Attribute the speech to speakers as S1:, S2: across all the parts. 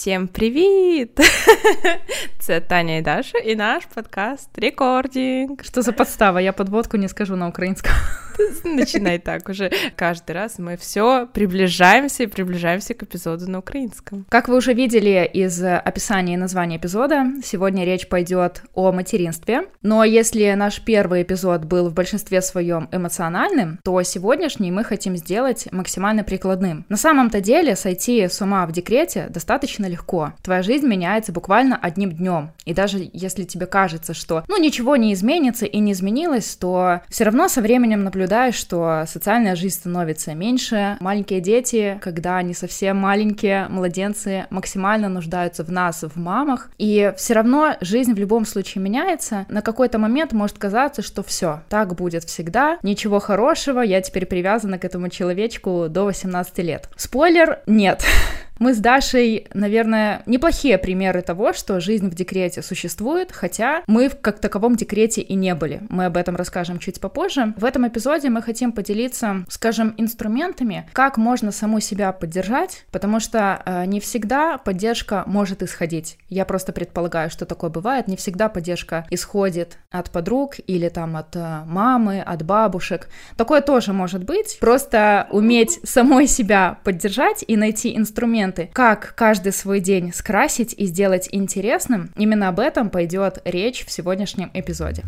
S1: Всем привіт! Це Таня і Даша, і наш подкаст Рекординг.
S2: Что за подстава? Я подводку не скажу на украинском.
S1: Начинай так уже. Каждый раз мы все приближаемся и приближаемся к эпизоду на украинском.
S2: Как вы уже видели из описания и названия эпизода, сегодня речь пойдет о материнстве. Но если наш первый эпизод был в большинстве своем эмоциональным, то сегодняшний мы хотим сделать максимально прикладным. На самом-то деле сойти с ума в декрете достаточно легко. Твоя жизнь меняется буквально одним днем. И даже если тебе кажется, что ну ничего не изменится и не изменилось, то все равно со временем наблюдаешь, что социальная жизнь становится меньше. Маленькие дети, когда они совсем маленькие, младенцы максимально нуждаются в нас, в мамах. И все равно жизнь в любом случае меняется. На какой-то момент может казаться, что все, так будет всегда, ничего хорошего, я теперь привязана к этому человечку до 18 лет. Спойлер, нет. Мы с Дашей, наверное, неплохие примеры того, что жизнь в декрете существует, хотя мы в как таковом декрете и не были. Мы об этом расскажем чуть попозже. В этом эпизоде мы хотим поделиться, скажем, инструментами, как можно саму себя поддержать, потому что э, не всегда поддержка может исходить. Я просто предполагаю, что такое бывает. Не всегда поддержка исходит от подруг или там от э, мамы, от бабушек. Такое тоже может быть. Просто уметь самой себя поддержать и найти инструмент моменты, как каждый свой день скрасить и сделать интересным, именно об этом пойдет речь в сегодняшнем эпизоде.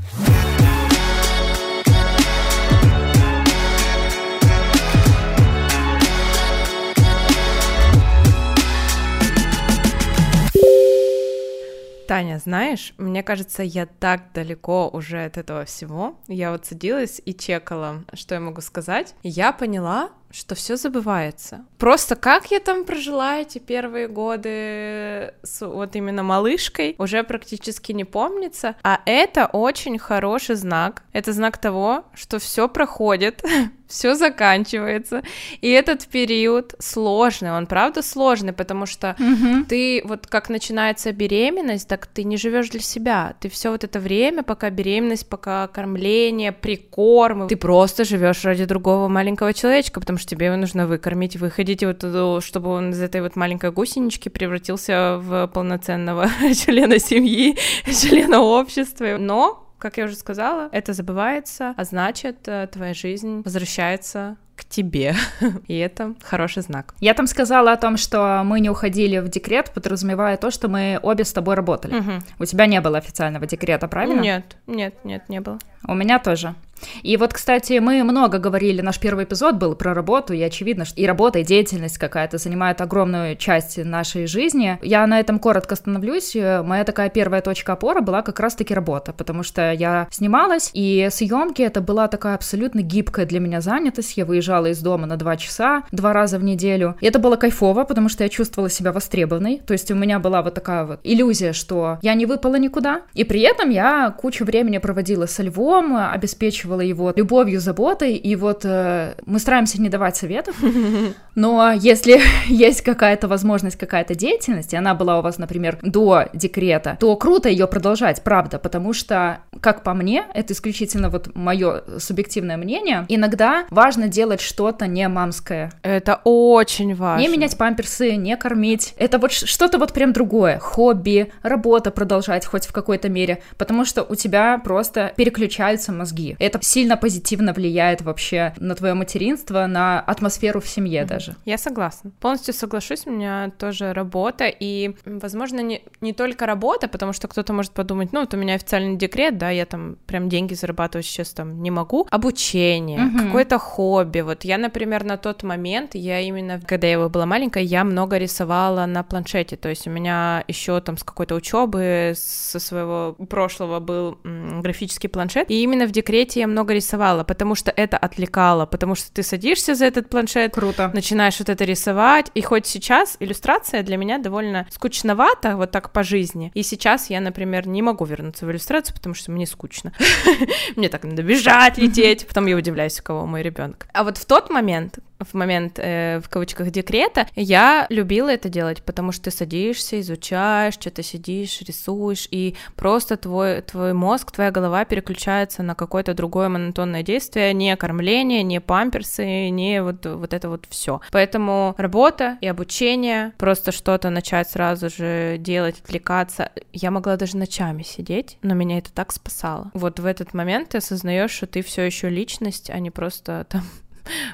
S1: Таня, знаешь, мне кажется, я так далеко уже от этого всего. Я вот садилась и чекала, что я могу сказать. Я поняла, что все забывается. Просто как я там прожила эти первые годы с вот именно малышкой, уже практически не помнится. А это очень хороший знак. Это знак того, что все проходит, все заканчивается. И этот период сложный, он правда сложный, потому что угу. ты вот как начинается беременность, так ты не живешь для себя. Ты все вот это время, пока беременность, пока кормление, прикорм, ты просто живешь ради другого маленького человечка, потому что что тебе его нужно выкормить, выходить вот туда, чтобы он из этой вот маленькой гусенички превратился в полноценного члена семьи, члена общества. Но как я уже сказала, это забывается, а значит, э, твоя жизнь возвращается к тебе. И это хороший знак.
S2: Я там сказала о том, что мы не уходили в декрет, подразумевая то, что мы обе с тобой работали. Угу. У тебя не было официального декрета, правильно?
S1: Нет, нет, нет, не было.
S2: У меня тоже. И вот, кстати, мы много говорили, наш первый эпизод был про работу, и очевидно, что и работа, и деятельность какая-то занимает огромную часть нашей жизни. Я на этом коротко остановлюсь. Моя такая первая точка опоры была как раз-таки работа, потому что я снималась, и съемки это была такая абсолютно гибкая для меня занятость. Я выезжала из дома на два часа, два раза в неделю. И это было кайфово, потому что я чувствовала себя востребованной. То есть у меня была вот такая вот иллюзия, что я не выпала никуда. И при этом я кучу времени проводила со львом, обеспечивала обеспечивала его любовью, заботой, и вот э, мы стараемся не давать советов, но если есть какая-то возможность, какая-то деятельность, и она была у вас, например, до декрета, то круто ее продолжать, правда, потому что, как по мне, это исключительно вот мое субъективное мнение, иногда важно делать что-то не мамское.
S1: Это очень важно.
S2: Не менять памперсы, не кормить. Это вот что-то вот прям другое. Хобби, работа продолжать хоть в какой-то мере, потому что у тебя просто переключаются мозги. Это сильно позитивно влияет вообще на твое материнство, на атмосферу в семье mm-hmm. даже.
S1: Я согласна. Полностью соглашусь, у меня тоже работа, и, возможно, не, не только работа, потому что кто-то может подумать, ну, вот у меня официальный декрет, да, я там прям деньги зарабатывать сейчас там не могу. Обучение, mm-hmm. какое-то хобби. Вот я, например, на тот момент, я именно, когда я была маленькая, я много рисовала на планшете, то есть у меня еще там с какой-то учебы, со своего прошлого был графический планшет, и именно в декрете я много рисовала, потому что это отвлекало, потому что ты садишься за этот планшет,
S2: круто,
S1: начинаешь вот это рисовать, и хоть сейчас иллюстрация для меня довольно скучновата, вот так по жизни, и сейчас я, например, не могу вернуться в иллюстрацию, потому что мне скучно, мне так надо бежать, лететь, потом я удивляюсь, у кого мой ребенок. А вот в тот момент, в момент, э, в кавычках, декрета, я любила это делать, потому что ты садишься, изучаешь, что-то сидишь, рисуешь, и просто твой, твой мозг, твоя голова переключается на какое-то другое монотонное действие, не кормление, не памперсы, не вот, вот это вот все. Поэтому работа и обучение, просто что-то начать сразу же делать, отвлекаться. Я могла даже ночами сидеть, но меня это так спасало. Вот в этот момент ты осознаешь, что ты все еще личность, а не просто там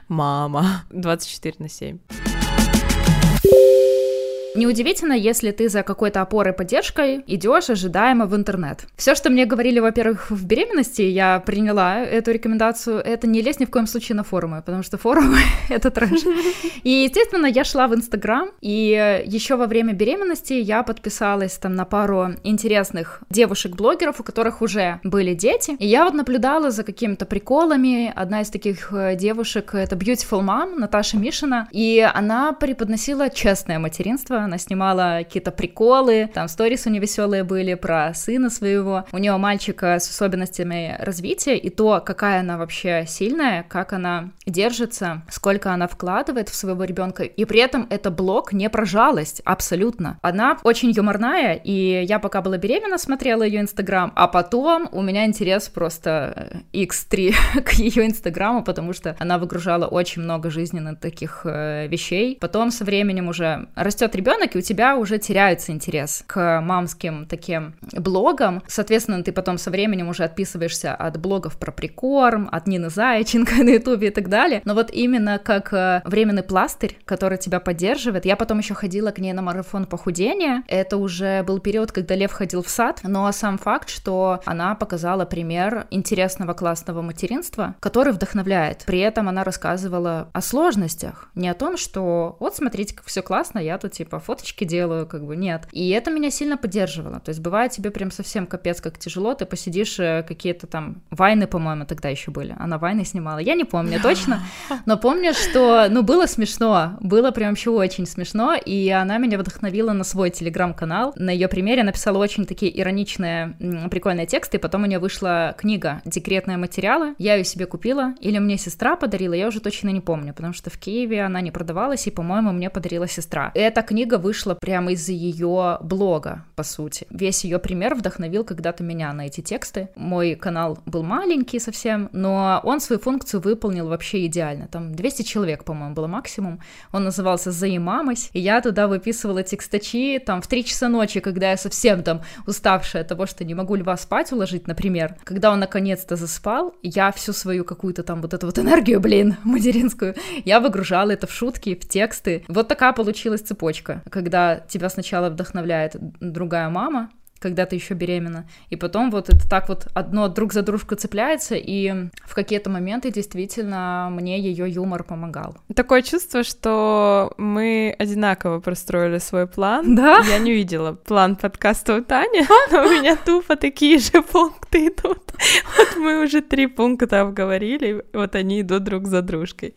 S1: мама 24 на 7.
S2: Неудивительно, если ты за какой-то опорой поддержкой идешь ожидаемо в интернет. Все, что мне говорили, во-первых, в беременности, я приняла эту рекомендацию, это не лезть ни в коем случае на форумы, потому что форумы — это трэш. И, естественно, я шла в Инстаграм, и еще во время беременности я подписалась там на пару интересных девушек-блогеров, у которых уже были дети, и я вот наблюдала за какими-то приколами. Одна из таких э, девушек — это Beautiful Mom, Наташа Мишина, и она преподносила честное материнство, она снимала какие-то приколы, там сторис у нее веселые были про сына своего, у нее мальчика с особенностями развития, и то, какая она вообще сильная, как она держится, сколько она вкладывает в своего ребенка, и при этом это блог не про жалость, абсолютно. Она очень юморная, и я пока была беременна, смотрела ее инстаграм, а потом у меня интерес просто x3 э, к ее инстаграму, потому что она выгружала очень много жизненных таких э, вещей. Потом со временем уже растет ребенок, ребенок, и у тебя уже теряется интерес к мамским таким блогам. Соответственно, ты потом со временем уже отписываешься от блогов про прикорм, от Нины Зайченко на ютубе и так далее. Но вот именно как э, временный пластырь, который тебя поддерживает. Я потом еще ходила к ней на марафон похудения. Это уже был период, когда Лев ходил в сад. Но сам факт, что она показала пример интересного классного материнства, который вдохновляет. При этом она рассказывала о сложностях, не о том, что вот смотрите, как все классно, я тут типа фоточки делаю, как бы нет. И это меня сильно поддерживало. То есть бывает тебе прям совсем капец как тяжело, ты посидишь э, какие-то там вайны, по-моему, тогда еще были. Она вайны снимала. Я не помню точно, но помню, что, ну, было смешно, было прям вообще очень смешно, и она меня вдохновила на свой телеграм-канал. На ее примере написала очень такие ироничные, прикольные тексты, и потом у нее вышла книга «Декретные материалы». Я ее себе купила, или мне сестра подарила, я уже точно не помню, потому что в Киеве она не продавалась, и, по-моему, мне подарила сестра. Эта книга книга вышла прямо из-за ее блога, по сути. Весь ее пример вдохновил когда-то меня на эти тексты. Мой канал был маленький совсем, но он свою функцию выполнил вообще идеально. Там 200 человек, по-моему, было максимум. Он назывался «Заимамась», и я туда выписывала текстачи там в 3 часа ночи, когда я совсем там уставшая от того, что не могу льва спать уложить, например. Когда он наконец-то заспал, я всю свою какую-то там вот эту вот энергию, блин, материнскую, я выгружала это в шутки, в тексты. Вот такая получилась цепочка когда тебя сначала вдохновляет другая мама, когда ты еще беременна. И потом вот это так вот одно друг за дружку цепляется, и в какие-то моменты действительно мне ее юмор помогал.
S1: Такое чувство, что мы одинаково простроили свой план.
S2: Да?
S1: Я не видела план подкаста у Тани, но у меня тупо такие же пункты идут. Вот мы уже три пункта обговорили, вот они идут друг за дружкой.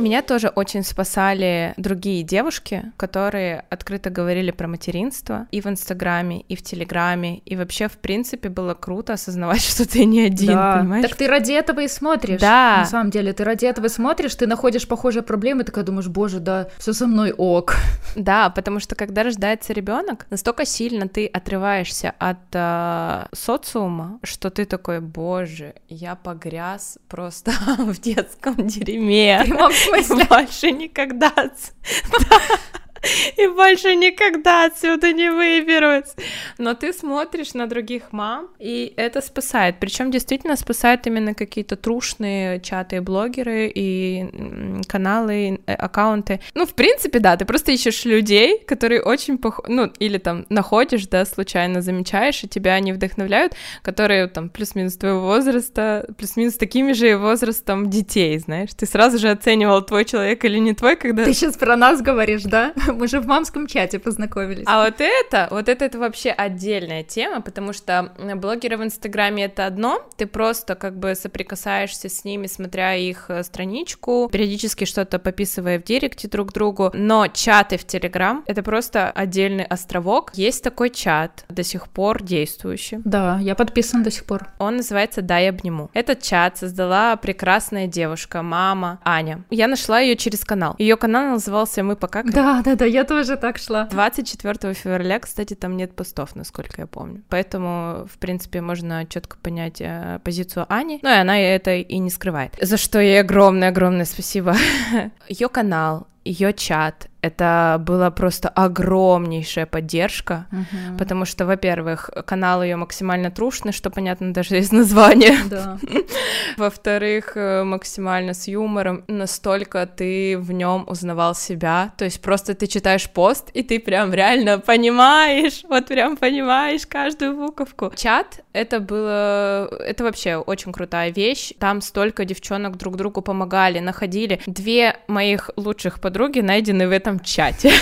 S1: Меня тоже очень спасали другие девушки, которые открыто говорили про материнство и в Инстаграме, и в Телеграме, и вообще, в принципе, было круто осознавать, что ты не один, да. понимаешь?
S2: Так ты ради этого и смотришь.
S1: Да.
S2: На самом деле, ты ради этого и смотришь, ты находишь похожие проблемы, ты такая думаешь, боже, да, все со мной ок.
S1: Да, потому что когда рождается ребенок, настолько сильно ты отрываешься от э, социума, что ты такой, боже, я погряз просто в детском дерьме. В смысле? Больше никогда. и больше никогда отсюда не выберусь. Но ты смотришь на других мам, и это спасает. Причем действительно спасает именно какие-то трушные чаты, блогеры и каналы, э, аккаунты. Ну, в принципе, да, ты просто ищешь людей, которые очень пох... ну, или там находишь, да, случайно замечаешь, и тебя они вдохновляют, которые там плюс-минус твоего возраста, плюс-минус такими же возрастом детей, знаешь. Ты сразу же оценивал, твой человек или не твой, когда...
S2: Ты сейчас про нас говоришь, да? Мы же в мамском чате познакомились.
S1: А вот это, вот это, это вообще отдельная тема, потому что блогеры в Инстаграме это одно, ты просто как бы соприкасаешься с ними, смотря их э, страничку, периодически что-то пописывая в директе друг другу, но чаты в Телеграм — это просто отдельный островок. Есть такой чат, до сих пор действующий.
S2: Да, я подписан до сих пор.
S1: Он называется «Дай обниму». Этот чат создала прекрасная девушка, мама Аня. Я нашла ее через канал. Ее канал назывался «Мы пока».
S2: Да, да, да, я тоже так шла.
S1: 24 февраля, кстати, там нет постов, насколько я помню. Поэтому, в принципе, можно четко понять э, позицию Ани. Ну и она это и не скрывает. За что ей огромное-огромное спасибо. Ее канал, ее чат, это была просто огромнейшая поддержка, uh-huh. потому что, во-первых, канал ее максимально трушный, что понятно даже из названия.
S2: Да.
S1: Во-вторых, э, максимально с юмором, настолько ты в нем узнавал себя, то есть просто ты читаешь пост, и ты прям реально понимаешь, вот прям понимаешь каждую буковку. Чат — это было, это вообще очень крутая вещь, там столько девчонок друг другу помогали, находили. Две моих лучших подруги найдены в этом чате.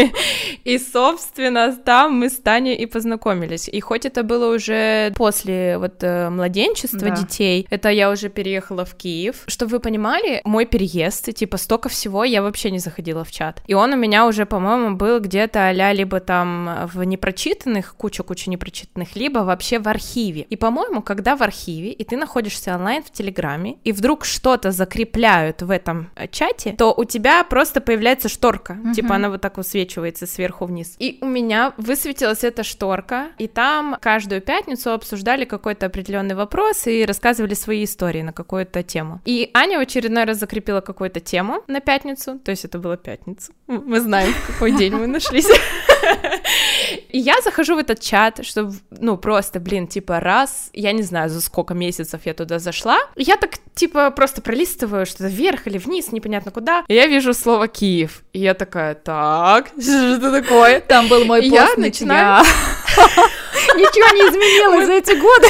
S1: И, собственно, там мы с Таней и познакомились. И хоть это было уже после вот э, младенчества да. детей, это я уже переехала в Киев. Чтобы вы понимали, мой переезд, типа, столько всего, я вообще не заходила в чат. И он у меня уже, по-моему, был где-то а либо там в непрочитанных, куча-куча непрочитанных, либо вообще в архиве. И, по-моему, когда в архиве, и ты находишься онлайн в Телеграме, и вдруг что-то закрепляют в этом э, чате, то у тебя просто появляется шторка. Uh-huh. Типа она вот так высвечивается сверху вниз. И у меня высветилась эта шторка, и там каждую пятницу обсуждали какой-то определенный вопрос и рассказывали свои истории на какую-то тему. И Аня в очередной раз закрепила какую-то тему на пятницу, то есть это была пятница. Мы знаем, в какой день мы нашлись. И я захожу в этот чат, чтобы, ну, просто, блин, типа, раз, я не знаю, за сколько месяцев я туда зашла, я так, типа, просто пролистываю что-то вверх или вниз, непонятно куда, и я вижу слово «Киев», и я такая, так, что это такое?
S2: Там был мой пост я начинаю... Ничего не изменилось за эти годы.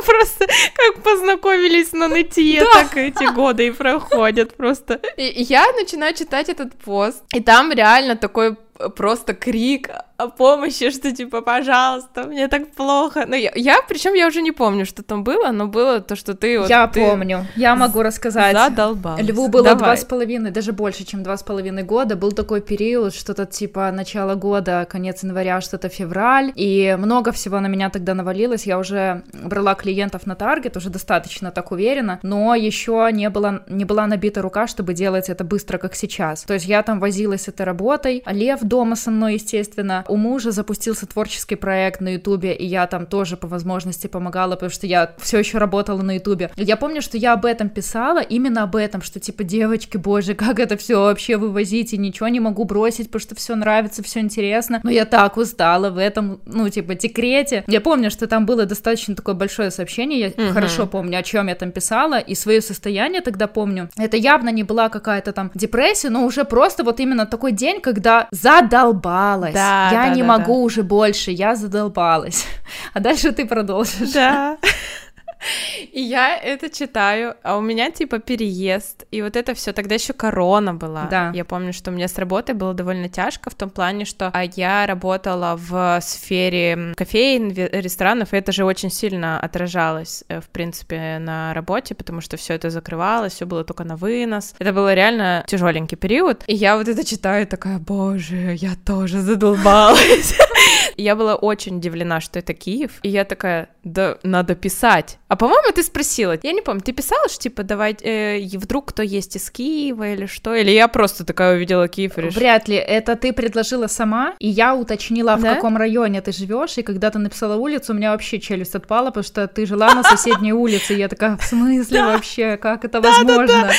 S1: Просто как познакомились на нытье, да. так эти годы и проходят просто. И я начинаю читать этот пост, и там реально такой просто крик о помощи, что типа, пожалуйста, мне так плохо. Ну, я, я причем я уже не помню, что там было, но было то, что ты вот...
S2: Я
S1: ты
S2: помню, я могу рассказать.
S1: Задолбалась.
S2: Льву было два с половиной, даже больше, чем два с половиной года. Был такой период, что-то типа начало года, конец января, что-то февраль, и много всего на меня тогда навалилось. Я уже брала клиентов на таргет, уже достаточно так уверенно, но еще не, было, не была набита рука, чтобы делать это быстро, как сейчас. То есть я там возилась с этой работой, Лев дома со мной, естественно, у мужа запустился творческий проект на Ютубе, и я там тоже по возможности помогала, потому что я все еще работала на Ютубе. Я помню, что я об этом писала, именно об этом, что типа, девочки, боже, как это все вообще вывозить, и ничего не могу бросить, потому что все нравится, все интересно. Но я так устала в этом, ну, типа, декрете. Я помню, что там было достаточно такое большое сообщение, я угу. хорошо помню, о чем я там писала, и свое состояние тогда помню. Это явно не была какая-то там депрессия, но уже просто вот именно такой день, когда задолбалась. Да, я да, не да, могу да. уже больше, я задолбалась. А дальше ты продолжишь.
S1: Да. И я это читаю, а у меня типа переезд, и вот это все. Тогда еще корона была.
S2: Да.
S1: Я помню, что мне с работой было довольно тяжко в том плане, что а я работала в сфере кофеин, ресторанов, и это же очень сильно отражалось, э, в принципе, на работе, потому что все это закрывалось, все было только на вынос. Это был реально тяжеленький период. И я вот это читаю, такая, боже, я тоже задолбалась. Я была очень удивлена, что это Киев. И я такая, да, надо писать. А по-моему, ты спросила, я не помню, ты писала, что типа давай, э, вдруг кто есть из Киева или что? Или я просто такая увидела Киев и решила?
S2: Вряд ли, это ты предложила сама, и я уточнила, в да? каком районе ты живешь, и когда ты написала улицу, у меня вообще челюсть отпала, потому что ты жила на соседней улице, я такая, в смысле вообще, как это возможно?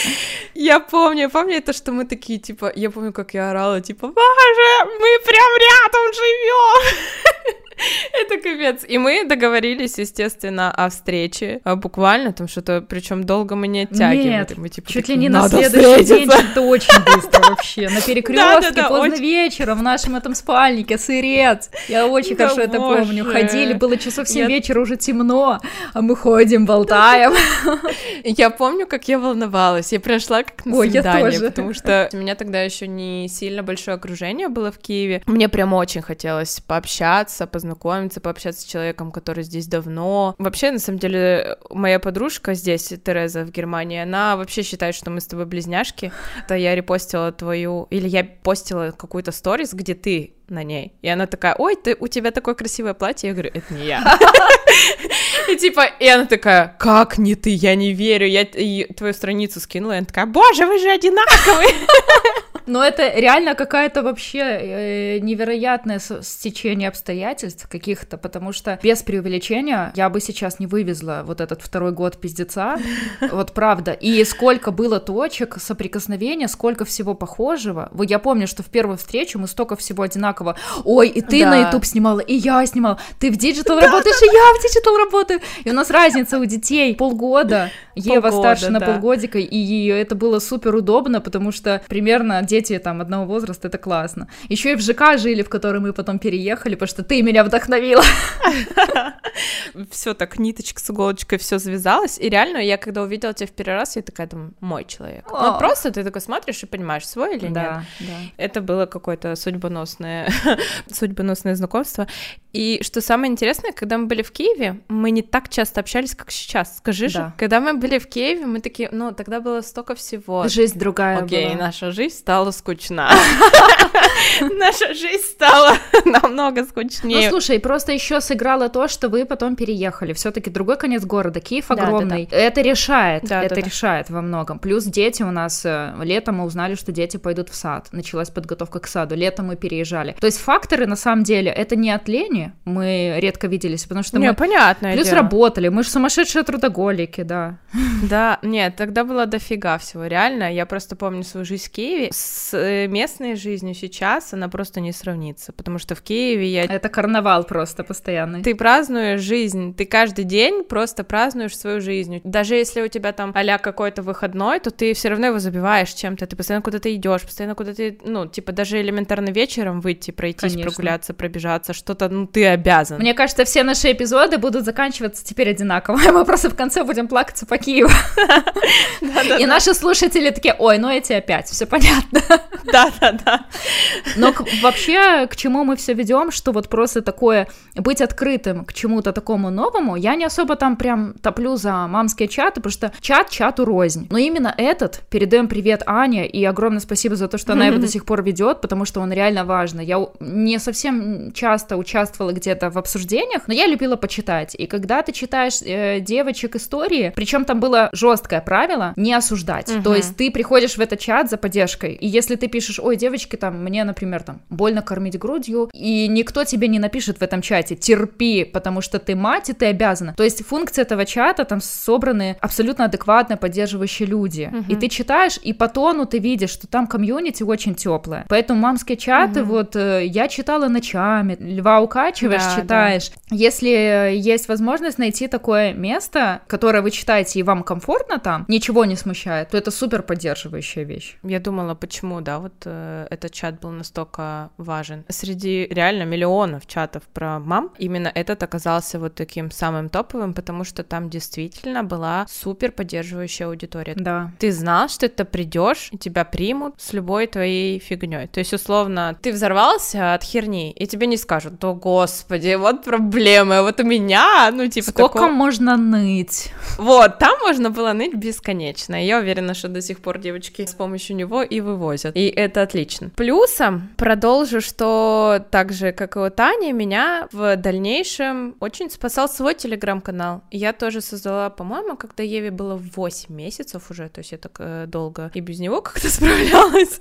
S1: Я помню, я помню это, что мы такие, типа, я помню, как я орала, типа, боже, мы прям рядом живем. Это капец. И мы договорились, естественно, о встрече. А буквально там что-то, причем долго мы не оттягивали.
S2: Нет,
S1: мы, типа,
S2: чуть ли не на
S1: «Надо
S2: следующий день,
S1: встретиться».
S2: что-то очень быстро вообще. На перекрестке, поздно вечером, в нашем этом спальнике, сырец. Я очень хорошо это помню. Ходили, было часов 7
S1: Я-
S2: вечера, уже темно, а мы ходим, болтаем.
S1: Я помню, как я волновалась. Я пришла как на свидание, потому что у меня тогда еще не сильно большое окружение было в Киеве. Мне прям очень хотелось пообщаться, познакомиться, пообщаться с человеком, который здесь давно. Вообще, на самом деле, моя подружка здесь, Тереза в Германии, она вообще считает, что мы с тобой близняшки. То я репостила твою, или я постила какую-то сторис, где ты на ней. И она такая, ой, ты, у тебя такое красивое платье. Я говорю, это не я. И типа, и она такая, как не ты, я не верю, я твою страницу скинула, и она такая, боже, вы же одинаковые.
S2: Но это реально какая-то вообще э, невероятное стечение обстоятельств каких-то, потому что без преувеличения я бы сейчас не вывезла вот этот второй год пиздеца, вот правда. И сколько было точек соприкосновения, сколько всего похожего. Вот я помню, что в первую встречу мы столько всего одинаково. Ой, и ты
S1: Да.
S2: на YouTube снимала, и я снимала. Ты в digital работаешь, и я в digital работаю. И у нас разница у детей полгода. Ева
S1: Полгода,
S2: старше на
S1: да.
S2: полгодика, и это было супер удобно, потому что примерно дети там одного возраста, это классно. Еще и в ЖК жили, в который мы потом переехали, потому что ты меня вдохновила.
S1: Все так, ниточка с иголочкой, все завязалось, и реально, я когда увидела тебя в первый раз, я такая, думаю, мой человек. Ну, просто ты такой смотришь и понимаешь, свой или нет. Это было какое-то судьбоносное, судьбоносное знакомство. И что самое интересное, когда мы были в Киеве, мы не так часто общались, как сейчас. Скажи же,
S2: Да.
S1: когда мы были в Киеве, мы такие, ну, тогда было столько всего.
S2: Жизнь другая
S1: Окей,
S2: была.
S1: наша жизнь стала скучна. Наша жизнь стала намного
S2: Ну,
S1: скучнее.
S2: слушай, просто еще сыграло то, что вы потом переехали. Все-таки другой конец города, Киев огромный. Это решает, это решает во многом. Плюс дети у нас э, летом мы узнали, что дети пойдут в сад. Началась подготовка к саду. Летом мы переезжали. То есть факторы на самом деле это не от лени. Мы редко виделись, потому что
S1: Не,
S2: мы
S1: понятное
S2: плюс
S1: дело.
S2: работали. Мы же сумасшедшие трудоголики, да.
S1: Да, нет, тогда было дофига всего, реально. Я просто помню свою жизнь в Киеве. С э, местной жизнью сейчас она просто не сравнится, потому что в Киеве я...
S2: Это карнавал просто постоянный.
S1: Ты празднуешь жизнь, ты каждый день просто празднуешь свою жизнь. Даже если у тебя там а какой-то выходной, то ты все равно его забиваешь чем-то. Ты постоянно куда-то идешь, постоянно куда-то, ну, типа даже элементарно вечером выйти, пройтись,
S2: Конечно.
S1: прогуляться, пробежаться, что-то, ну, ты обязан.
S2: Мне кажется, все наши эпизоды будут заканчиваться теперь одинаково. Мы просто в конце будем плакаться по Киеву. И наши слушатели такие, ой, ну эти опять, все понятно.
S1: Да-да-да.
S2: Но к- вообще, к чему мы все ведем, что вот просто такое быть открытым к чему-то такому новому, я не особо там прям топлю за мамские чаты, потому что чат чату рознь. Но именно этот, передаем привет Ане, и огромное спасибо за то, что она его до сих пор ведет, потому что он реально важный. Я не совсем часто участвовала где-то в обсуждениях, но я любила почитать. И когда ты читаешь э, девочек истории, причем там было жесткое правило не осуждать.
S1: Мгм.
S2: То есть ты приходишь в этот чат за поддержкой, и если ты пишешь, ой, девочки, там, мне, например, там, больно кормить грудью, и никто тебе не напишет в этом чате, терпи, потому что ты мать, и ты обязана. То есть функция этого чата, там собраны абсолютно адекватно поддерживающие люди.
S1: Мгм.
S2: И ты читаешь, и по тону ты видишь, что там комьюнити очень теплое. Поэтому мамские чаты,
S1: Мгм.
S2: вот, э, я читала ночами, льва укачиваешь,
S1: Да, да.
S2: читаешь. Если есть возможность найти такое место, которое вы читаете, и вам комфортно там, ничего не смущает, то это супер поддерживающая вещь.
S1: Я думала, почему, да, вот э, этот чат был настолько важен. Среди реально миллионов чатов про мам, именно этот оказался вот таким самым топовым, потому что там действительно была супер поддерживающая аудитория.
S2: Да.
S1: Ты знал, что ты придешь, и тебя примут с любой твоей фигней. То есть, условно, ты взорвался от херни, и тебе не скажут, о господи, вот проблемы, вот у меня, ну, типа,
S2: Сколько
S1: такого-
S2: можно ныть?
S1: вот, там можно было ныть бесконечно. Я уверена, что до сих пор девочки с помощью него и вывозят. И это отлично. Плюсом продолжу, что так же, как и у Тани, меня в дальнейшем очень спасал свой телеграм-канал. Я тоже создала, по-моему, когда Еве было 8 месяцев уже, то есть я так э, долго и без него как-то справлялась.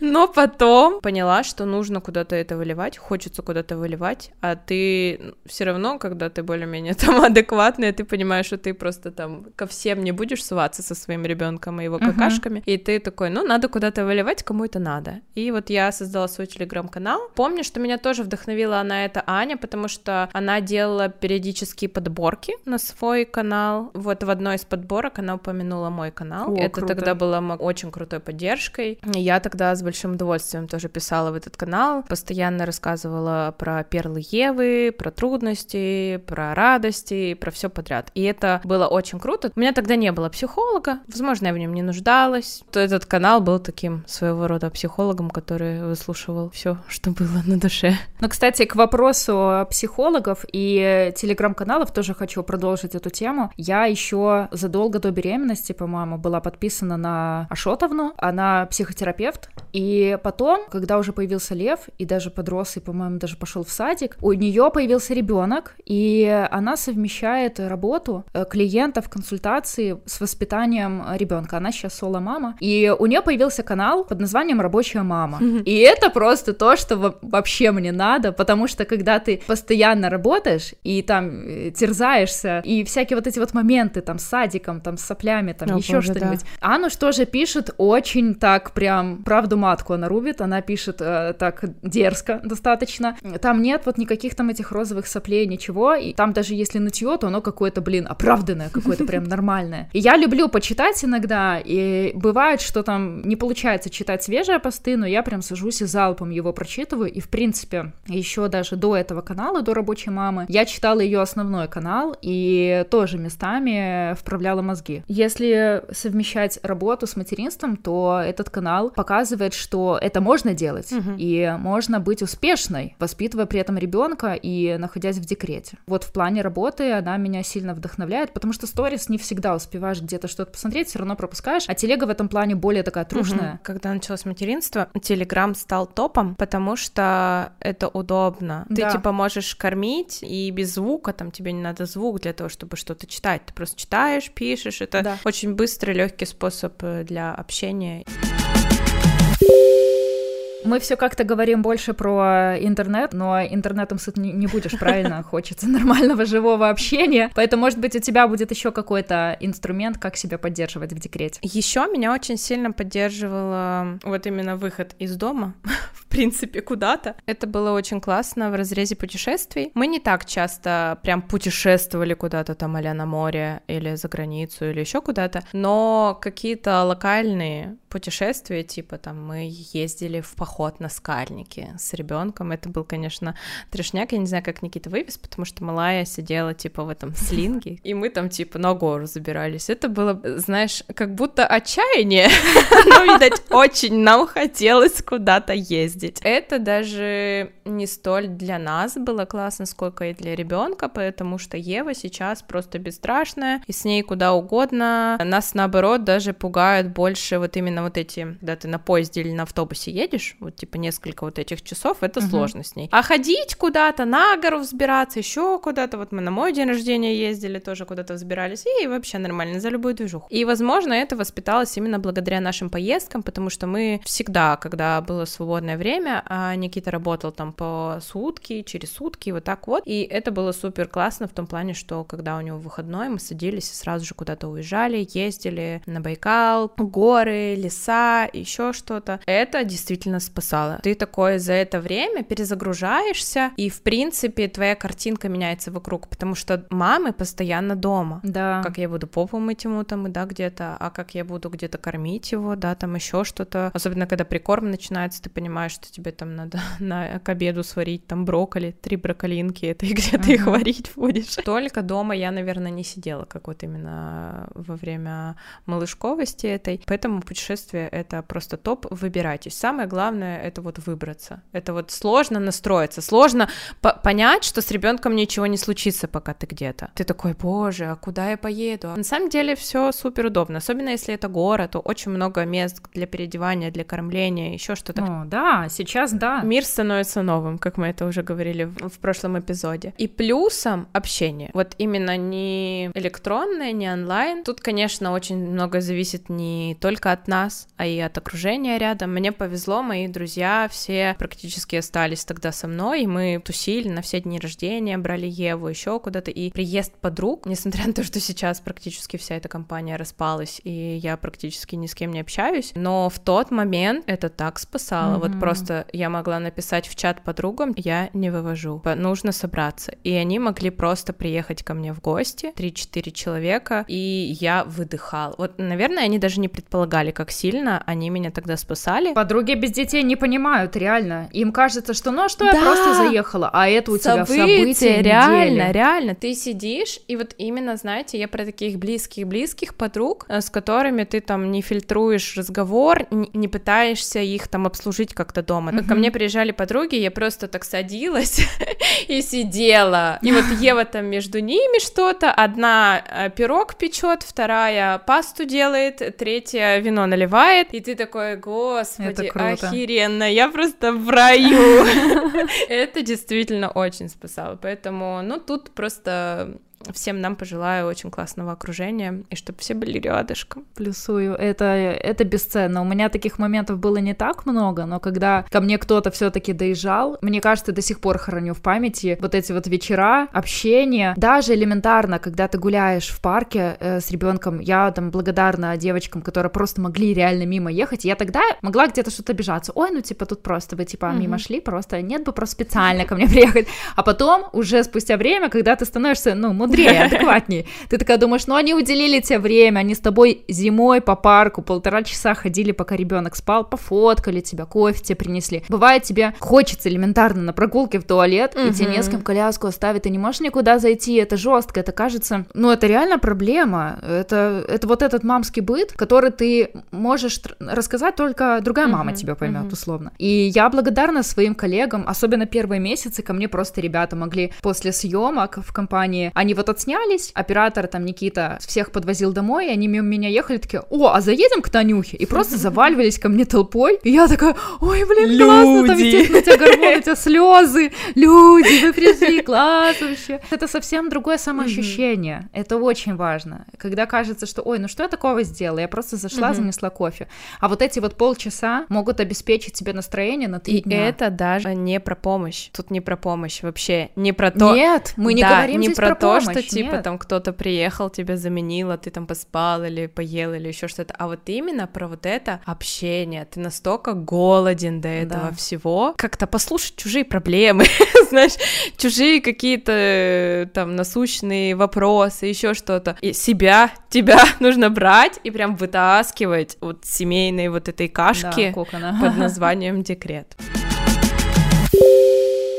S1: Но потом поняла, что нужно куда-то это выливать, хочется куда-то выливать, а ты все равно, когда ты более-менее там адекватная, ты понимаешь, что ты просто там ко всем не будешь сваться со своим ребенком и его какашками, uh-huh. и ты такой, ну, надо куда-то выливать, кому это надо. И вот я создала свой телеграм-канал. Помню, что меня тоже вдохновила на это Аня, потому что она делала периодические подборки на свой канал. Вот в одной из подборок она упомянула мой канал. О, это круто. тогда было очень крутой поддержкой. Я тогда с большим удовольствием тоже писала в этот канал, постоянно рассказывала про перлы Евы, про трудности, про радости, про все подряд. И это было очень круто. У меня тогда не было психолога, возможно, я в нем не нуждалась. То этот канал был таким своего рода психологом, который выслушивал все, что было на душе.
S2: Ну, кстати, к вопросу психологов и телеграм-каналов тоже хочу продолжить эту тему. Я еще задолго до беременности, по-моему, была подписана на Ашотовну. Она психотерапевт. И потом, когда уже появился Лев, и даже подрос, и, по-моему, даже пошел в садик, у нее появился ребенок, и она совмещает работу э, клиентов, консультации с воспитанием ребенка. Она сейчас соло-мама. И у нее появился канал под названием «Рабочая мама». И это просто то, что вообще мне надо, потому что когда ты постоянно работаешь и там э, терзаешься, и всякие вот эти вот моменты там с садиком, там с соплями, там еще что-нибудь. Да. Анну что же пишет очень так прям правду матку она рубит, она пишет э, так дерзко достаточно. Там нет вот никаких там этих розовых соплей, ничего, и там даже если нытье, то оно какое-то, блин, оправданное, какое-то прям нормальное. И я люблю почитать иногда, и бывает, что там не получается читать свежие посты, но я прям сажусь и залпом его прочитываю, и в принципе еще даже до этого канала, до рабочей мамы, я читала ее основной канал, и тоже местами вправляла мозги. Если совмещать работу с материнством, то этот канал показывает, что это можно делать, угу. и можно быть успешной, воспитывая при этом ребенка и находясь в декрете. Вот в плане работы она меня сильно вдохновляет, потому что сторис не всегда успеваешь где-то что-то посмотреть, все равно пропускаешь, а телега в этом плане более такая трушная. Угу.
S1: Когда началось материнство, Телеграм стал топом, потому что это удобно. Да. Ты типа можешь кормить и без звука, там тебе не надо звук для того, чтобы что-то читать. Ты просто читаешь, пишешь. Это да. очень быстрый, легкий способ э, для общения.
S2: Мы все как-то говорим больше про интернет, но интернетом сыт не, не будешь, правильно? Хочется нормального живого общения. Поэтому, может быть, у тебя будет еще какой-то инструмент, как себя поддерживать в декрете.
S1: Еще меня очень сильно поддерживала вот именно выход из дома, в принципе, куда-то. Это было очень классно в разрезе путешествий. Мы не так часто прям путешествовали куда-то там а на море или за границу или еще куда-то, но какие-то локальные путешествия, типа там мы ездили в поход на скальники с ребенком. Это был, конечно, трешняк. Я не знаю, как Никита вывез, потому что малая сидела типа в этом слинге, и мы там типа на гору забирались. Это было, знаешь, как будто отчаяние, но, видать, очень нам хотелось куда-то ездить. Это даже не столь для нас было классно, сколько и для ребенка, потому что Ева сейчас просто бесстрашная, и с ней куда угодно. Нас, наоборот, даже пугают больше вот именно вот эти, когда ты на поезде или на автобусе едешь, вот типа несколько вот этих часов, это угу. сложно с ней. А ходить куда-то, на гору взбираться, еще куда-то, вот мы на мой день рождения ездили, тоже куда-то взбирались, и вообще нормально, за любую движуху. И, возможно, это воспиталось именно благодаря нашим поездкам, потому что мы всегда, когда было свободное время, а Никита работал там по сутки, через сутки, вот так вот, и это было супер классно в том плане, что когда у него выходной, мы садились и сразу же куда-то уезжали, ездили на Байкал, горы, леса, еще что-то. Это действительно спасало. Ты такое за это время перезагружаешься, и, в принципе, твоя картинка меняется вокруг, потому что мамы постоянно дома.
S2: Да.
S1: Как я буду попу мыть ему там, да, где-то, а как я буду где-то кормить его, да, там еще что-то. Особенно, когда прикорм начинается, ты понимаешь, что тебе там надо на, к обеду сварить там брокколи, три брокколинки, это и где ты их варить будешь. Только дома я, наверное, не сидела, как вот именно во время малышковости этой, поэтому путешествие — это просто топ, выбирайтесь. Самое главное — это вот выбраться. Это вот сложно настроиться, сложно по понять, что с ребенком ничего не случится, пока ты где-то. Ты такой, боже, а куда я поеду? На самом деле все супер удобно, особенно если это город, то очень много мест для переодевания, для кормления, еще что-то.
S2: Ну, да, Да, сейчас да.
S1: Мир становится новым, как мы это уже говорили в, в прошлом эпизоде. И плюсом общение. Вот именно не электронное, не онлайн. Тут, конечно, очень много зависит не только от нас, а и от окружения рядом. Мне повезло, мои друзья все практически остались тогда со мной, и мы тусили на все дни рождения, брали Еву еще куда-то. И приезд подруг, несмотря на то, что сейчас практически вся эта компания распалась, и я практически ни с кем не общаюсь, но в тот момент это так спасало. Mm-hmm. Вот просто я могла написать в чат подругам, я не вывожу, нужно собраться. И они могли просто приехать ко мне в гости, 3-4 человека, и я выдыхал. Вот, наверное, они даже не предполагали, как сильно они меня тогда спасали.
S2: Подруги без детей не понимают, реально. Им кажется, что ну а что да! я просто заехала, а это у тебя события
S1: реально,
S2: недели.
S1: реально. Ты сидишь, и вот именно, знаете, я про таких близких-близких подруг, э, с которыми ты там не фильтруешь разговор, не пытаешься их там обслужить как-то дома. Mm-hmm. Ко мне приезжали подруги, я просто так садилась и сидела. И вот Ева там между ними что-то, одна э, пирог печет, вторая пасту делает, третья вино наливает, и ты такой, господи, охеренно, я просто в раю. Это действительно очень спасало, поэтому, ну, тут просто всем нам пожелаю очень классного окружения, и чтобы все были рядышком.
S2: Плюсую, это, это бесценно. У меня таких моментов было не так много, но когда ко мне кто-то все таки доезжал, мне кажется, до сих пор храню в памяти вот эти вот вечера, общение, даже элементарно, когда ты гуляешь в парке э, с ребенком, я там благодарна девочкам, которые просто могли реально мимо ехать, я тогда могла где-то что-то обижаться, ой, ну типа тут просто вы типа mm-hmm. мимо шли, просто нет бы просто специально ко мне приехать, а потом уже спустя время, когда ты становишься, ну, мудрее, адекватнее. Ты такая думаешь, ну они уделили тебе время, они с тобой зимой по парку полтора часа ходили, пока ребенок спал, пофоткали тебя, кофе тебе принесли. Бывает, тебе хочется элементарно на прогулке в туалет, и тебе не с кем коляску оставить, ты не можешь никуда зайти, это жестко, это кажется, ну это реально проблема, это, это вот этот мамский быт, который ты можешь рассказать только другая мама тебе поймет, условно. И я благодарна своим коллегам, особенно первые месяцы, ко мне просто ребята могли после съемок в компании, они вот отснялись, оператор там Никита всех подвозил домой, и они мимо меня ехали, такие, о, а заедем к Танюхе? И просто заваливались ко мне толпой, и я такая, ой, блин, люди. классно, там, естественно, у тебя гормоны, у тебя слезы, люди, вы пришли, класс вообще. Это совсем другое самоощущение, это очень важно, когда кажется, что, ой, ну что я такого сделала, я просто зашла, занесла кофе, а вот эти вот полчаса могут обеспечить тебе настроение на три
S1: и
S2: дня.
S1: это даже не про помощь, тут не про помощь. Вообще, не про то...
S2: Нет, мы не да, говорим
S1: не про,
S2: про
S1: то,
S2: помощь,
S1: что типа
S2: нет.
S1: там кто-то приехал, тебя заменил, а ты там поспал или поел или еще что-то, а вот именно про вот это общение. Ты настолько голоден до этого да. всего, как-то послушать чужие проблемы, знаешь, чужие какие-то э, там насущные вопросы, еще что-то. И себя, тебя нужно брать и прям вытаскивать вот семейной вот этой кашки
S2: да,
S1: под названием декрет.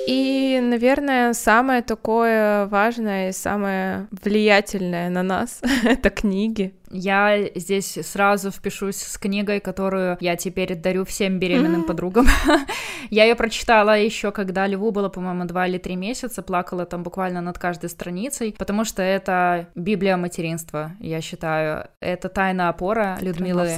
S1: И, наверное, самое такое важное и самое влиятельное на нас — это книги.
S2: Я здесь сразу впишусь с книгой, которую я теперь дарю всем беременным mm-hmm. подругам. я ее прочитала еще, когда Льву было, по-моему, два или три месяца, плакала там буквально над каждой страницей, потому что это Библия материнства, я считаю. Это тайна опора Людмилы,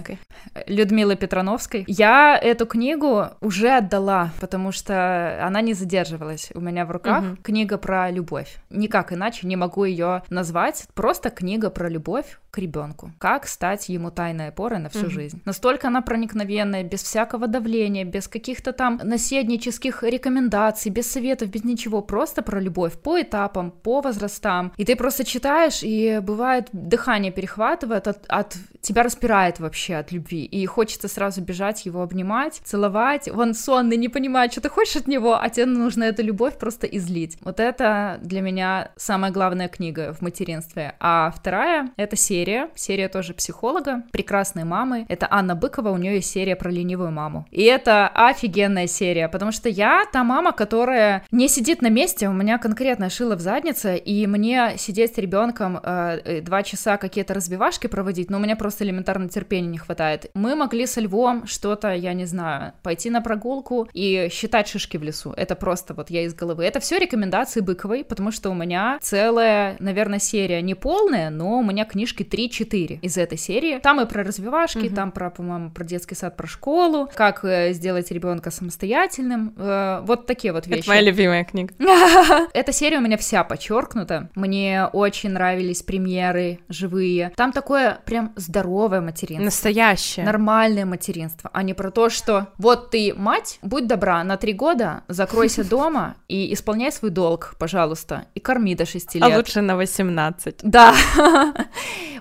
S2: Людмилы Петрановской. Я эту книгу уже отдала, потому что она не задерживалась у меня в руках. Mm-hmm. Книга про любовь. Никак иначе не могу ее назвать. Просто книга про любовь к ребенку. Как стать ему тайной опорой на всю mm-hmm. жизнь. Настолько она проникновенная, без всякого давления, без каких-то там наседнических рекомендаций, без советов, без ничего. Просто про любовь по этапам, по возрастам. И ты просто читаешь, и бывает дыхание перехватывает, от, от тебя распирает вообще от любви. И хочется сразу бежать, его обнимать, целовать. Он сонный, не понимает, что ты хочешь от него, а тебе нужно эту любовь просто излить. Вот это для меня самая главная книга в материнстве. А вторая — это серия, серия тоже психолога, прекрасной мамы. Это Анна Быкова, у нее есть серия про ленивую маму. И это офигенная серия, потому что я та мама, которая не сидит на месте, у меня конкретная шила в заднице, и мне сидеть с ребенком э, э, два часа какие-то разбивашки проводить, но у меня просто элементарно терпения не хватает. Мы могли со Львом что-то, я не знаю, пойти на прогулку и считать шишки в лесу. Это просто вот я из головы. Это все рекомендации Быковой, потому что у меня целая, наверное, серия не полная, но у меня книжки 3-4 четыре из этой серии. Там и про развивашки, угу. там про, по-моему, про детский сад, про школу, как э, сделать ребенка самостоятельным. Э, вот такие вот вещи.
S1: Это моя любимая книга.
S2: Эта серия у меня вся подчеркнута. Мне очень нравились премьеры живые. Там такое прям здоровое материнство.
S1: Настоящее.
S2: Нормальное материнство, а не про то, что вот ты мать, будь добра, на три года закройся дома и исполняй свой долг, пожалуйста, и корми до 6 а лет.
S1: А лучше на 18.
S2: Да.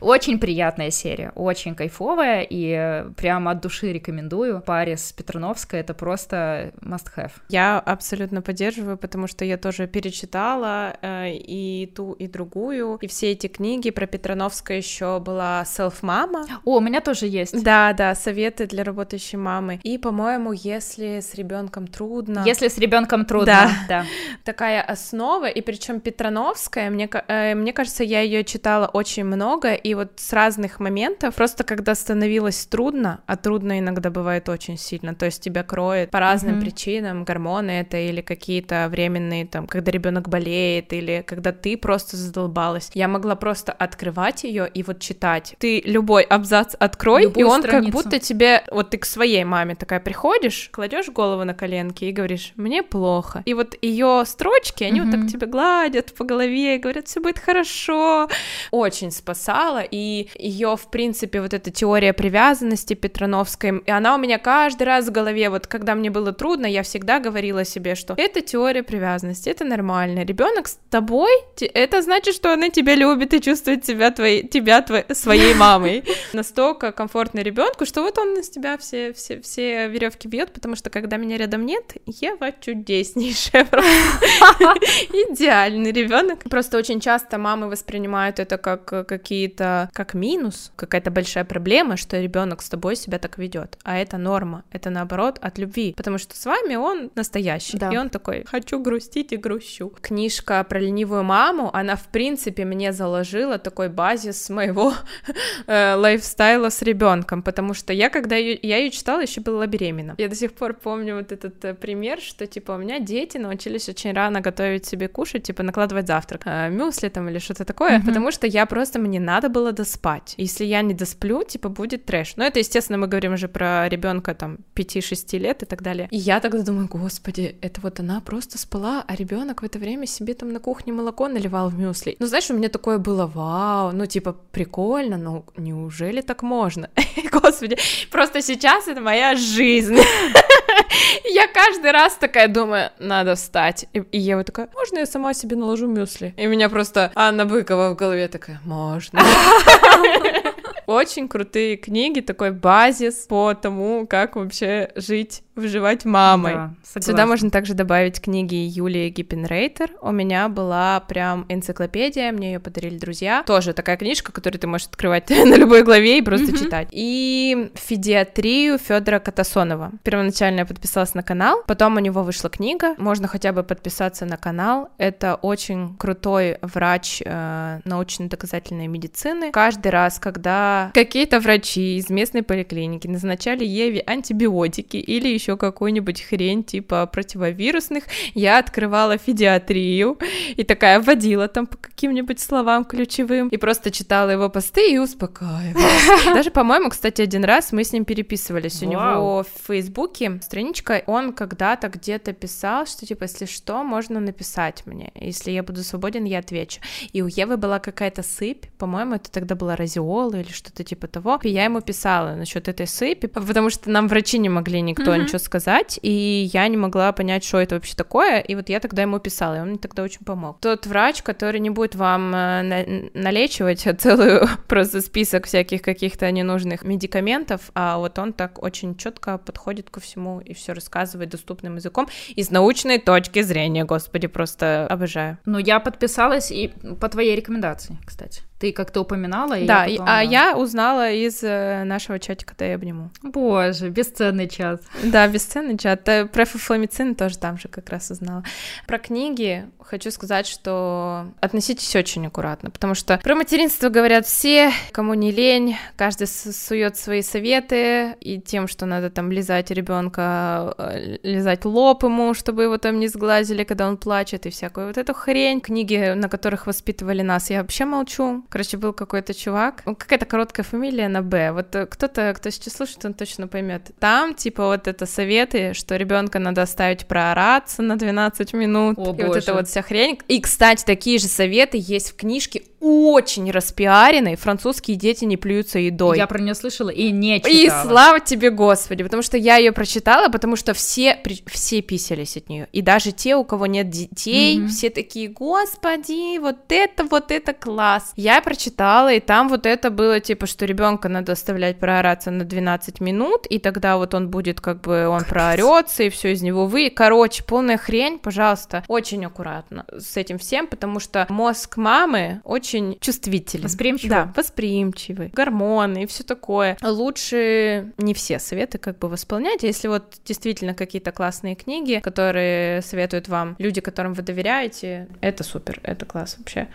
S2: Очень приятная серия, очень кайфовая, и прямо от души рекомендую. Паре с Петрановской это просто must have.
S1: Я абсолютно поддерживаю, потому что я тоже перечитала э, и ту, и другую, и все эти книги про Петрановская еще была селф-мама.
S2: О, у меня тоже есть.
S1: Да, да, советы для работающей мамы. И, по-моему, если с ребенком трудно.
S2: Если с ребенком трудно, да. да.
S1: Такая основа, и причем Петрановская, мне, э, мне кажется, я ее читала очень много, и вот с разных моментов, просто когда становилось трудно, а трудно иногда бывает очень сильно, то есть тебя кроет по разным mm-hmm. причинам, гормоны это или какие-то временные, там, когда ребенок болеет, или когда ты просто задолбалась. Я могла просто открывать ее и вот читать. Ты любой абзац открой, Любую и он страницу. как будто тебе, вот ты к своей маме такая приходишь, кладешь голову на коленки и говоришь, мне плохо. И вот ее строчки, они mm-hmm. вот так тебя гладят по голове говорят, все будет хорошо. Очень спасала, и ее, в принципе, вот эта теория привязанности Петрановской, и она у меня каждый раз в голове, вот когда мне было трудно, я всегда говорила себе, что это теория привязанности, это нормально. Ребенок с тобой, это значит, что она тебя любит и чувствует себя твоей, тебя твоей, своей мамой. Настолько комфортно ребенку, что вот он из тебя все, все, все веревки бьет, потому что когда меня рядом нет, Ева чудеснейшая, идеальный ребенок. Просто очень часто мамы воспринимают это как какие-то, как минус, какая-то большая проблема, что ребенок с тобой себя так ведет, а это норма, это наоборот от любви, потому что с вами он настоящий, да. и он такой, хочу грустить и грущу. Книжка про ленивую маму, она в принципе мне заложила такой базис моего э, лайфстайла с ребенком, потому что я когда ее, я ее читала, еще была беременна. Я до сих пор помню вот этот э, пример, что типа у меня дети научились очень рано готовить себе кушать, типа накладывать завтрак, э, мюсли там или что-то такое, mm-hmm. потому что я просто мне надо было доспать. Если я не досплю, типа будет трэш. Но это, естественно, мы говорим уже про ребенка там 5-6 лет и так далее. И я тогда думаю, господи, это вот она просто спала, а ребенок в это время себе там на кухне молоко наливал в мюсли. Ну, знаешь, у меня такое было, вау, ну, типа, прикольно, ну, неужели так можно? Господи, просто сейчас это моя жизнь. Я каждый раз такая думаю, надо встать. И, и Ева такая, можно я сама себе наложу мюсли? И меня просто Анна Быкова в голове такая, можно. Очень крутые книги, такой базис по тому, как вообще жить выживать мамой. Да, Сюда можно также добавить книги Юлии Гиппенрейтер. У меня была прям энциклопедия, мне ее подарили друзья. Тоже такая книжка, которую ты можешь открывать на любой главе и просто mm-hmm. читать. И фидиатрию Федора Катасонова. Первоначально я подписалась на канал, потом у него вышла книга. Можно хотя бы подписаться на канал. Это очень крутой врач э, научно-доказательной медицины. Каждый раз, когда какие-то врачи из местной поликлиники назначали Еве антибиотики или еще какую-нибудь хрень типа противовирусных, я открывала фидиатрию и такая вводила там по каким-нибудь словам ключевым и просто читала его посты и успокаивалась. Даже, по-моему, кстати, один раз мы с ним переписывались. У него в Фейсбуке страничка, он когда-то где-то писал, что типа, если что, можно написать мне. Если я буду свободен, я отвечу. И у Евы была какая-то сыпь, по-моему, это тогда была разиола или что-то типа того. И я ему писала насчет этой сыпи, потому что нам врачи не могли никто mm-hmm. ничего сказать, и я не могла понять, что это вообще такое, и вот я тогда ему писала, и он мне тогда очень помог. Тот врач, который не будет вам э, на- налечивать целую просто список всяких каких-то ненужных медикаментов, а вот он так очень четко подходит ко всему и все рассказывает доступным языком и с научной точки зрения, господи, просто обожаю.
S2: Ну, я подписалась и по твоей рекомендации, кстати. Ты как-то упоминала.
S1: И да, я потом, а да. я узнала из э, нашего чатика «Да я обниму».
S2: Боже, бесценный чат.
S1: Да, бесценный чат. Э, про фуфламицин тоже там же как раз узнала. Про книги хочу сказать, что относитесь очень аккуратно, потому что про материнство говорят все, кому не лень, каждый сует свои советы, и тем, что надо там лизать ребенка, э, лизать лоб ему, чтобы его там не сглазили, когда он плачет, и всякую вот эту хрень. Книги, на которых воспитывали нас, я вообще молчу, Короче, был какой-то чувак, какая-то короткая фамилия на Б. Вот э, кто-то, кто сейчас слушает, он точно поймет. Там, типа, вот это советы, что ребенка надо оставить проораться на 12 минут. О, и боже. вот эта вот вся хрень. И, кстати, такие же советы есть в книжке очень распиаренный «Французские дети не плюются едой».
S2: Я про нее слышала и не читала.
S1: И слава тебе, Господи, потому что я ее прочитала, потому что все, все писались от нее. И даже те, у кого нет детей, mm-hmm. все такие, Господи, вот это, вот это класс. Я прочитала, и там вот это было типа, что ребенка надо оставлять проораться на 12 минут, и тогда вот он будет как бы, он проорется, и все из него вы. Короче, полная хрень, пожалуйста, очень аккуратно с этим всем, потому что мозг мамы очень очень чувствительный.
S2: Восприимчивый.
S1: Да, восприимчивый. Гормоны и все такое. Лучше не все советы как бы восполнять. Если вот действительно какие-то классные книги, которые советуют вам люди, которым вы доверяете, это супер, это класс вообще.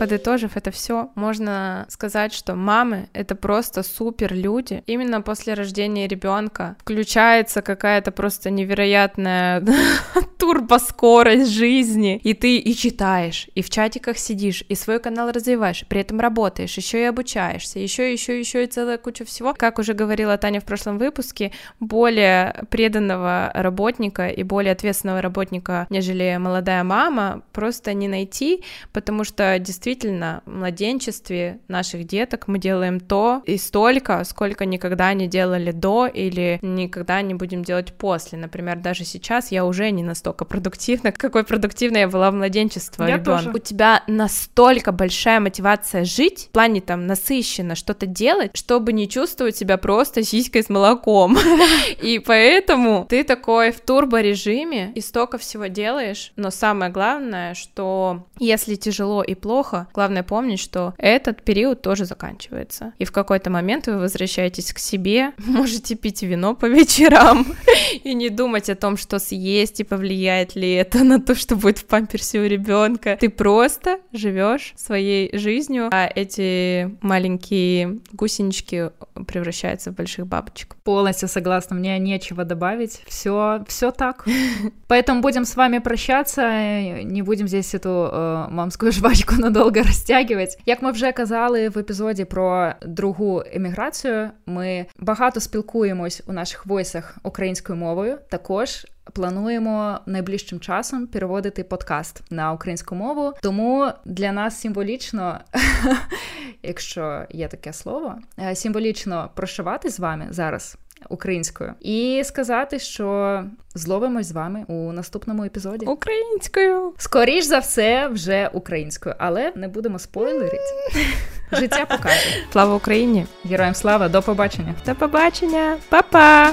S1: Подытожив это все, можно сказать, что мамы это просто супер люди. Именно после рождения ребенка включается какая-то просто невероятная турбоскорость жизни, и ты и читаешь, и в чатиках сидишь, и свой канал развиваешь, при этом работаешь, еще и обучаешься, еще, еще, еще и целая куча всего. Как уже говорила Таня в прошлом выпуске, более преданного работника и более ответственного работника, нежели молодая мама, просто не найти, потому что действительно в младенчестве наших деток мы делаем то и столько, сколько никогда не делали до или никогда не будем делать после. Например, даже сейчас я уже не настолько продуктивна, какой продуктивной я была в младенчестве
S2: я Тоже.
S1: У тебя настолько большая мотивация жить, в плане там насыщенно что-то делать, чтобы не чувствовать себя просто сиськой с молоком. И поэтому ты такой в турбо-режиме и столько всего делаешь, но самое главное, что если тяжело и плохо, Главное помнить, что этот период тоже заканчивается. И в какой-то момент вы возвращаетесь к себе, можете пить вино по вечерам и не думать о том, что съесть и повлияет ли это на то, что будет в памперсе у ребенка. Ты просто живешь своей жизнью, а эти маленькие гусенички превращаются в больших бабочек.
S2: Полностью согласна, мне нечего добавить. Все, все так. Поэтому будем с вами прощаться, не будем здесь эту э, мамскую жвачку надолго довго розтягувати. Як ми вже казали в епізоді про другу еміграцію, ми багато спілкуємось у наших войсах українською мовою. Також плануємо найближчим часом переводити подкаст на українську мову. Тому для нас символічно, якщо є таке слово, е, символічно прощавати з вами зараз українською і сказати, що зловимось з вами у наступному епізоді.
S1: Українською
S2: скоріш за все, вже українською, але не будемо спойлерити. Життя покаже.
S1: Слава Україні!
S2: Героям слава, до побачення!
S1: До побачення, Па-па!